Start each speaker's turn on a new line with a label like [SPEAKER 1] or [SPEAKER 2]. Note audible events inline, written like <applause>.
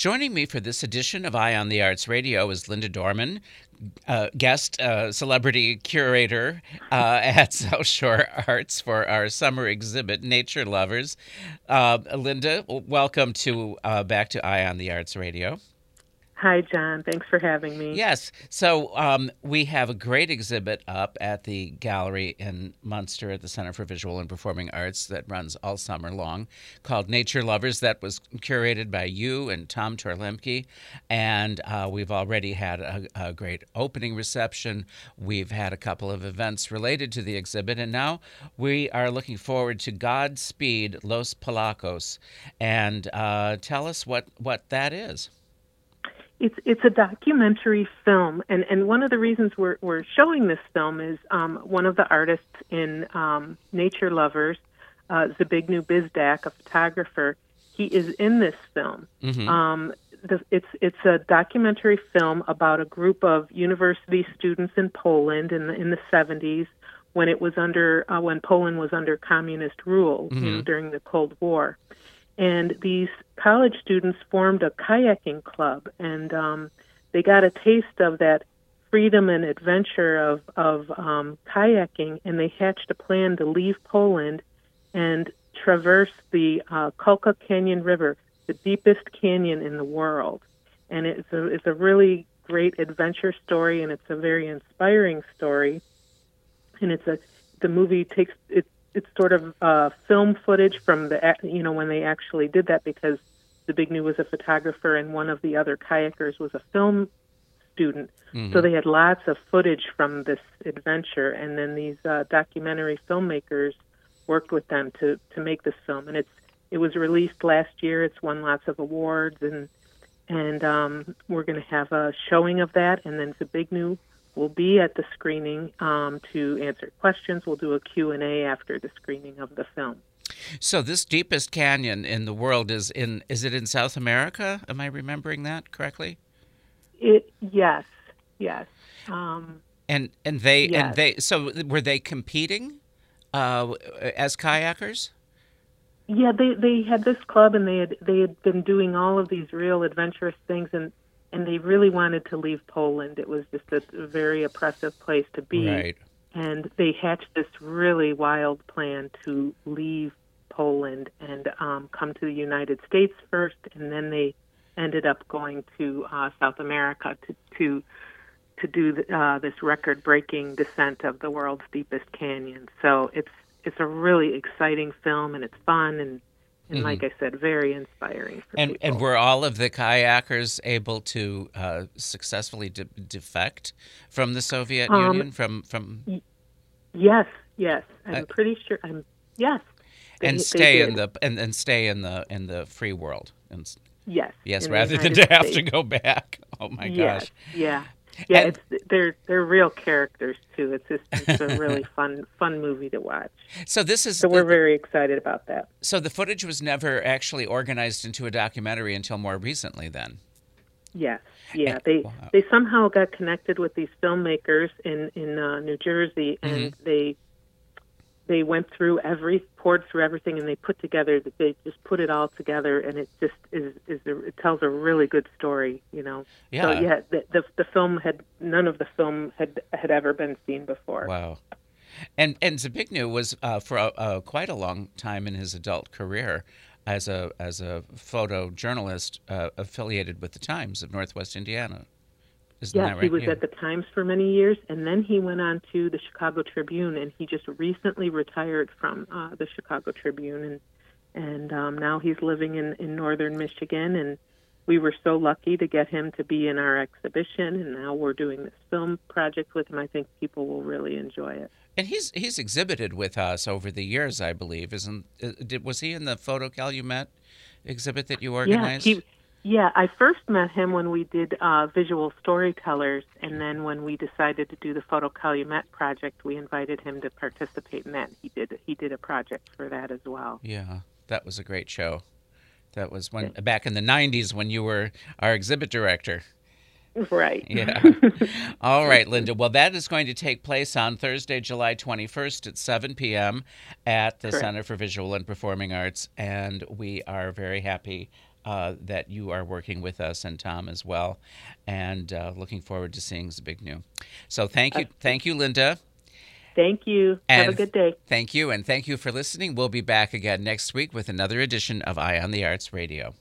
[SPEAKER 1] Joining me for this edition of Eye on the Arts Radio is Linda Dorman, uh, guest uh, celebrity curator uh, <laughs> at South Shore Arts for our summer exhibit, Nature Lovers. Uh, Linda, welcome to uh, back to Eye on the Arts Radio.
[SPEAKER 2] Hi, John. Thanks for having me.
[SPEAKER 1] Yes. So um, we have a great exhibit up at the gallery in Munster at the Center for Visual and Performing Arts that runs all summer long called Nature Lovers. That was curated by you and Tom Torluemke. And uh, we've already had a, a great opening reception. We've had a couple of events related to the exhibit. And now we are looking forward to Godspeed Los Polacos. And uh, tell us what, what that is.
[SPEAKER 2] It's it's a documentary film, and and one of the reasons we're we're showing this film is um, one of the artists in um, Nature Lovers, uh, Zbigniew Bzdak, a photographer. He is in this film. Mm-hmm. Um, the, it's it's a documentary film about a group of university students in Poland in the in the 70s when it was under uh, when Poland was under communist rule mm-hmm. you know, during the Cold War and these college students formed a kayaking club, and um, they got a taste of that freedom and adventure of of um, kayaking, and they hatched a plan to leave Poland and traverse the uh, Colca Canyon River, the deepest canyon in the world. And it's a it's a really great adventure story, and it's a very inspiring story. And it's a the movie takes it it's sort of uh, film footage from the you know when they actually did that because Zbigniew was a photographer and one of the other kayakers was a film student. Mm-hmm. So they had lots of footage from this adventure, and then these uh, documentary filmmakers worked with them to to make this film. And it's it was released last year. It's won lots of awards, and and um, we're going to have a showing of that. And then Zbigniew will be at the screening um, to answer questions. We'll do a Q&A after the screening of the film.
[SPEAKER 1] So this deepest canyon in the world is in is it in South America? Am I remembering that correctly?
[SPEAKER 2] It yes, yes. Um,
[SPEAKER 1] and and they yes. and they so were they competing uh, as kayakers?
[SPEAKER 2] Yeah, they they had this club and they had they had been doing all of these real adventurous things and and they really wanted to leave Poland. It was just a very oppressive place to be.
[SPEAKER 1] Right.
[SPEAKER 2] And they hatched this really wild plan to leave Poland and um, come to the United States first, and then they ended up going to uh, South America to to to do the, uh, this record-breaking descent of the world's deepest canyon. So it's it's a really exciting film, and it's fun, and and mm-hmm. like I said, very inspiring.
[SPEAKER 1] and
[SPEAKER 2] people.
[SPEAKER 1] and were all of the kayakers able to uh, successfully de- defect from the Soviet um, Union? From from y-
[SPEAKER 2] yes, yes, I'm uh, pretty sure. I'm yes.
[SPEAKER 1] They, and stay in the and, and stay in the in the free world. And,
[SPEAKER 2] yes.
[SPEAKER 1] Yes, rather than to <laughs> have to go back. Oh my
[SPEAKER 2] yes,
[SPEAKER 1] gosh.
[SPEAKER 2] Yeah. Yeah, and, it's they're they're real characters too. It's just it's a <laughs> really fun fun movie to watch.
[SPEAKER 1] So this is
[SPEAKER 2] so we're very excited about that.
[SPEAKER 1] So the footage was never actually organized into a documentary until more recently, then.
[SPEAKER 2] Yes, yeah. And, they wow. they somehow got connected with these filmmakers in in uh, New Jersey, and mm-hmm. they they went through every poured through everything and they put together they just put it all together and it just is is a, it tells a really good story you know?
[SPEAKER 1] Yeah
[SPEAKER 2] so yeah. the, the, the film had none of the film had had ever been seen before.
[SPEAKER 1] Wow. And and Zbigniew was uh, for a, uh, quite a long time in his adult career as a as a photojournalist uh, affiliated with the Times of Northwest Indiana
[SPEAKER 2] isn't yes, right? he was yeah. at the Times for many years, and then he went on to the Chicago Tribune, and he just recently retired from uh, the Chicago Tribune, and and um, now he's living in in northern Michigan, and we were so lucky to get him to be in our exhibition, and now we're doing this film project with him. I think people will really enjoy it.
[SPEAKER 1] And he's he's exhibited with us over the years, I believe. Isn't uh, did, was he in the Photo Calumet exhibit that you organized?
[SPEAKER 2] Yeah, he, yeah, I first met him when we did uh, visual storytellers, and then when we decided to do the Photo Calumet project, we invited him to participate in that. He did he did a project for that as well.
[SPEAKER 1] Yeah, that was a great show. That was when back in the '90s when you were our exhibit director.
[SPEAKER 2] Right.
[SPEAKER 1] Yeah. <laughs> All right, Linda. Well, that is going to take place on Thursday, July 21st at 7 p.m. at the
[SPEAKER 2] Correct.
[SPEAKER 1] Center for Visual and Performing Arts, and we are very happy uh, that you are working with us and Tom as well, and uh, looking forward to seeing Zbigniew. So thank you, thank you, Linda.
[SPEAKER 2] Thank you.
[SPEAKER 1] And
[SPEAKER 2] Have a good day.
[SPEAKER 1] Thank you, and thank you for listening. We'll be back again next week with another edition of Eye on the Arts Radio.